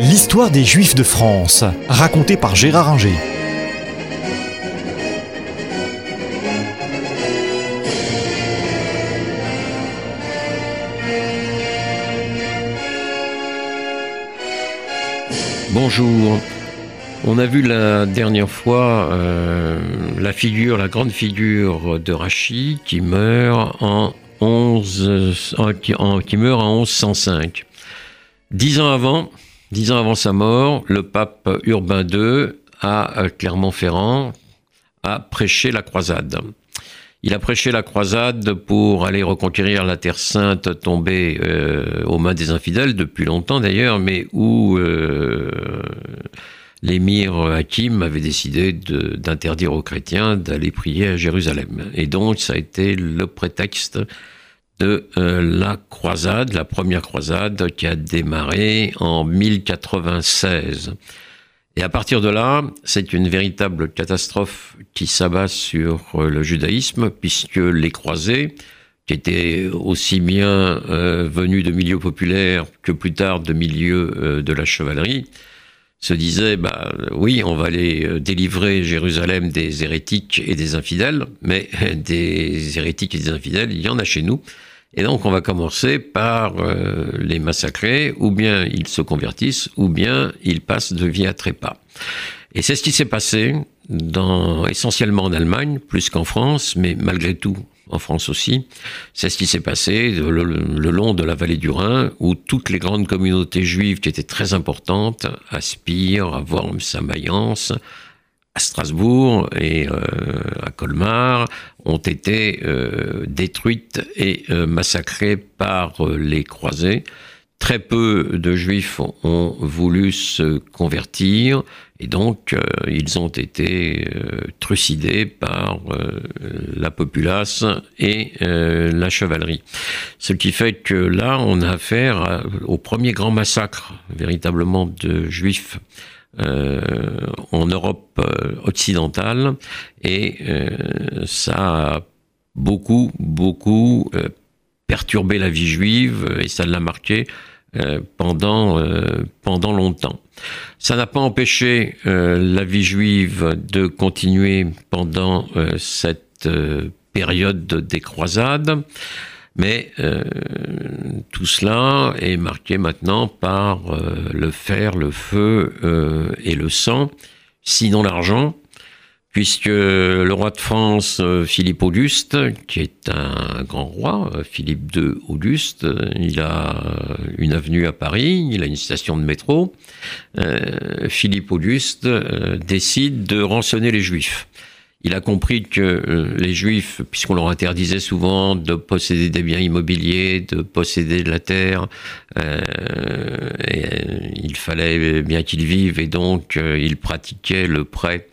L'histoire des Juifs de France, racontée par Gérard Inger. Bonjour. On a vu la dernière fois euh, la figure, la grande figure de Rachid qui meurt en 11, en- qui, en- qui meurt en 1105. Dix ans avant, dix ans avant sa mort, le pape Urbain II à euh, Clermont-Ferrand a prêché la croisade. Il a prêché la croisade pour aller reconquérir la Terre Sainte tombée euh, aux mains des infidèles depuis longtemps d'ailleurs, mais où euh, l'émir Hakim avait décidé d'interdire aux chrétiens d'aller prier à Jérusalem. Et donc ça a été le prétexte de euh, la croisade, la première croisade qui a démarré en 1096. Et à partir de là, c'est une véritable catastrophe qui s'abat sur euh, le judaïsme, puisque les croisés, qui étaient aussi bien euh, venus de milieux populaires que plus tard de milieux de la chevalerie, se disaient, bah, oui, on va aller délivrer Jérusalem des hérétiques et des infidèles, mais des hérétiques et des infidèles, il y en a chez nous. Et donc on va commencer par euh, les massacrer, ou bien ils se convertissent, ou bien ils passent de vie à trépas. Et c'est ce qui s'est passé dans, essentiellement en Allemagne, plus qu'en France, mais malgré tout en France aussi. C'est ce qui s'est passé le, long de la vallée du Rhin, où toutes les grandes communautés juives qui étaient très importantes, à Spire, à Worms, à Mayence, à Strasbourg et euh, à Colmar ont été euh, détruites et euh, massacrées par les croisés. Très peu de juifs ont voulu se convertir et donc ils ont été trucidés par la populace et la chevalerie. Ce qui fait que là, on a affaire au premier grand massacre véritablement de juifs en Europe euh, occidentale et euh, ça a beaucoup, beaucoup euh, perturbé la vie juive et ça l'a marqué euh, pendant, euh, pendant longtemps. Ça n'a pas empêché euh, la vie juive de continuer pendant euh, cette euh, période des croisades. Mais euh, tout cela est marqué maintenant par euh, le fer, le feu euh, et le sang, sinon l'argent, puisque le roi de France, euh, Philippe Auguste, qui est un grand roi, euh, Philippe II Auguste, il a une avenue à Paris, il a une station de métro, Philippe Auguste décide de rançonner les Juifs. Il a compris que euh, les Juifs, puisqu'on leur interdisait souvent de posséder des biens immobiliers, de posséder de la terre, euh, euh, il fallait bien qu'ils vivent et donc ils pratiquaient le prêt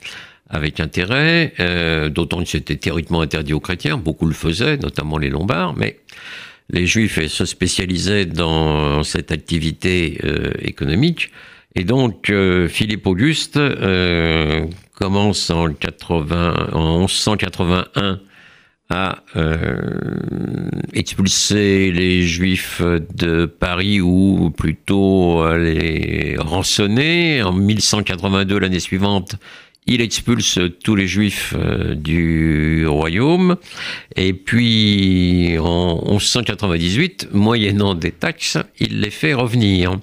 avec intérêt, d'autant que c'était théoriquement interdit aux chrétiens, beaucoup le faisaient, notamment les Lombards, mais les Juifs se spécialisaient dans cette activité économique. Et donc, Philippe Auguste commence en, 80, en 1181 à euh, expulser les Juifs de Paris ou plutôt à les rançonner. En 1182, l'année suivante, il expulse tous les Juifs euh, du royaume. Et puis, en 1198, moyennant des taxes, il les fait revenir.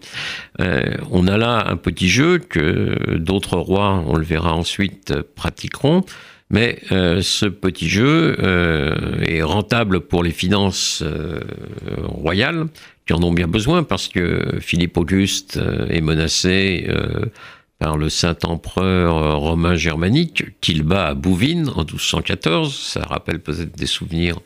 Euh, on a là un petit jeu que d'autres rois, on le verra ensuite, pratiqueront. Mais euh, ce petit jeu est rentable pour les finances royales, qui en ont bien besoin, parce que Philippe Auguste est menacé par le saint-empereur euh, romain germanique, qu'il bat à Bouvines en 1214. Ça rappelle peut-être des souvenirs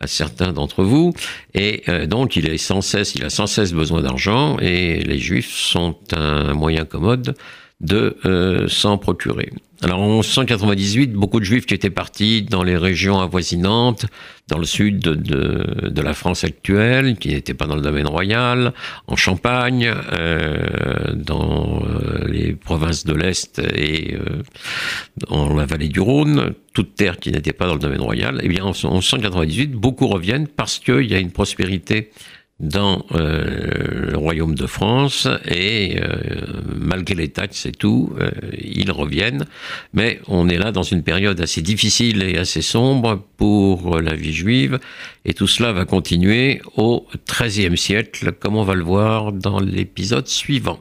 à certains d'entre vous. Et euh, donc, il, est sans cesse, il a sans cesse besoin d'argent, et les Juifs sont un moyen commode de euh, s'en procurer. Alors en 1198, beaucoup de juifs qui étaient partis dans les régions avoisinantes, dans le sud de, la France actuelle, qui n'étaient pas dans le domaine royal, en Champagne, euh, dans euh, les provinces de l'Est et dans la vallée du Rhône, toute terre qui n'était pas dans le domaine royal, eh bien en 1198, beaucoup reviennent parce qu'il y a une prospérité dans le royaume de France et malgré les taxes et tout, ils reviennent. Mais on est là dans une période assez difficile et assez sombre pour la vie juive et tout cela va continuer au XIIIe siècle, comme on va le voir dans l'épisode suivant.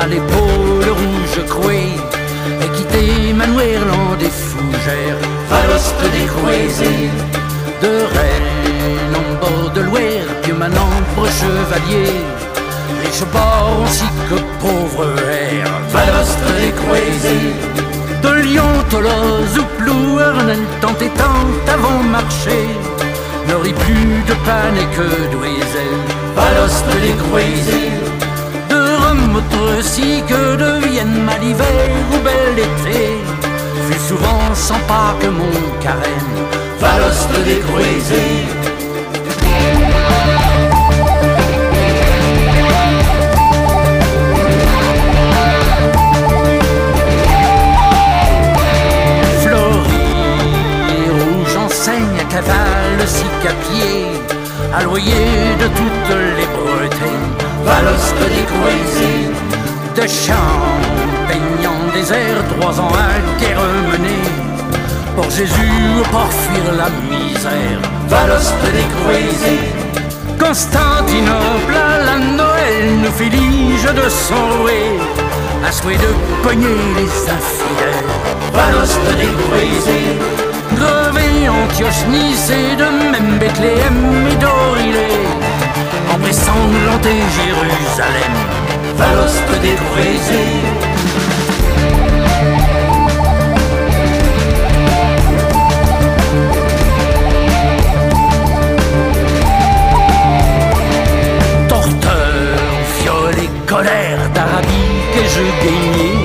À l'épaule rouge crouée, et quitter Manuel des fougères, Valoste des de Rennes en bord de Loire, puis maintenant chevalier, les chevaux ainsi que pauvre air, Valoste des de Lyon, Toloz ou Plouerne, tant et tant avant marché, n'aurait plus de panne et que d'oiselle, Valoste des autre si que devienne mal hiver ou bel été. Fut souvent sans pas que mon carême. Valoste décroisé Florie rouge enseigne à cavale, si qu'à pied, loyer de toutes les Bretagnes Valoste décroisé de champagne en désert, trois ans à guerre menée. Pour Jésus, pour fuir la misère, Valoste des Constantinople à la Noël nous filige de son rouet, à souhait de cogner les infidèles, Valoste des Grevé Antioche, Nice et de même Bethléem et Dorilé, en et Jérusalem. Fiole et colère d'Arabie que je gagnais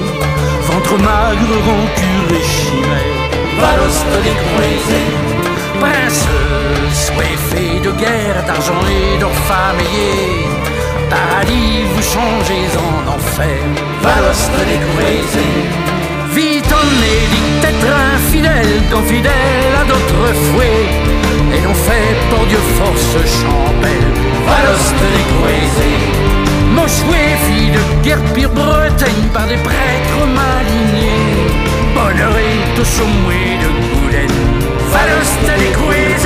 Ventre magre, rancure et chimère Valoste décroisé Prince, soifé de guerre, d'argent et d'or paradis, vous changez en enfer. Les crazy. Vite en édite être infidèle, fidèle à d'autres fouets. Et l'on fait pour Dieu force champelle. Valoste les crazy. Mochoué, fille de guerre pire Bretagne par des prêtres malignés. Bonheur et tout de Fare un steady queen.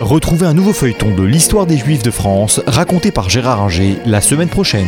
Retrouvez un nouveau feuilleton de l'histoire des Juifs de France raconté par Gérard Inger la semaine prochaine.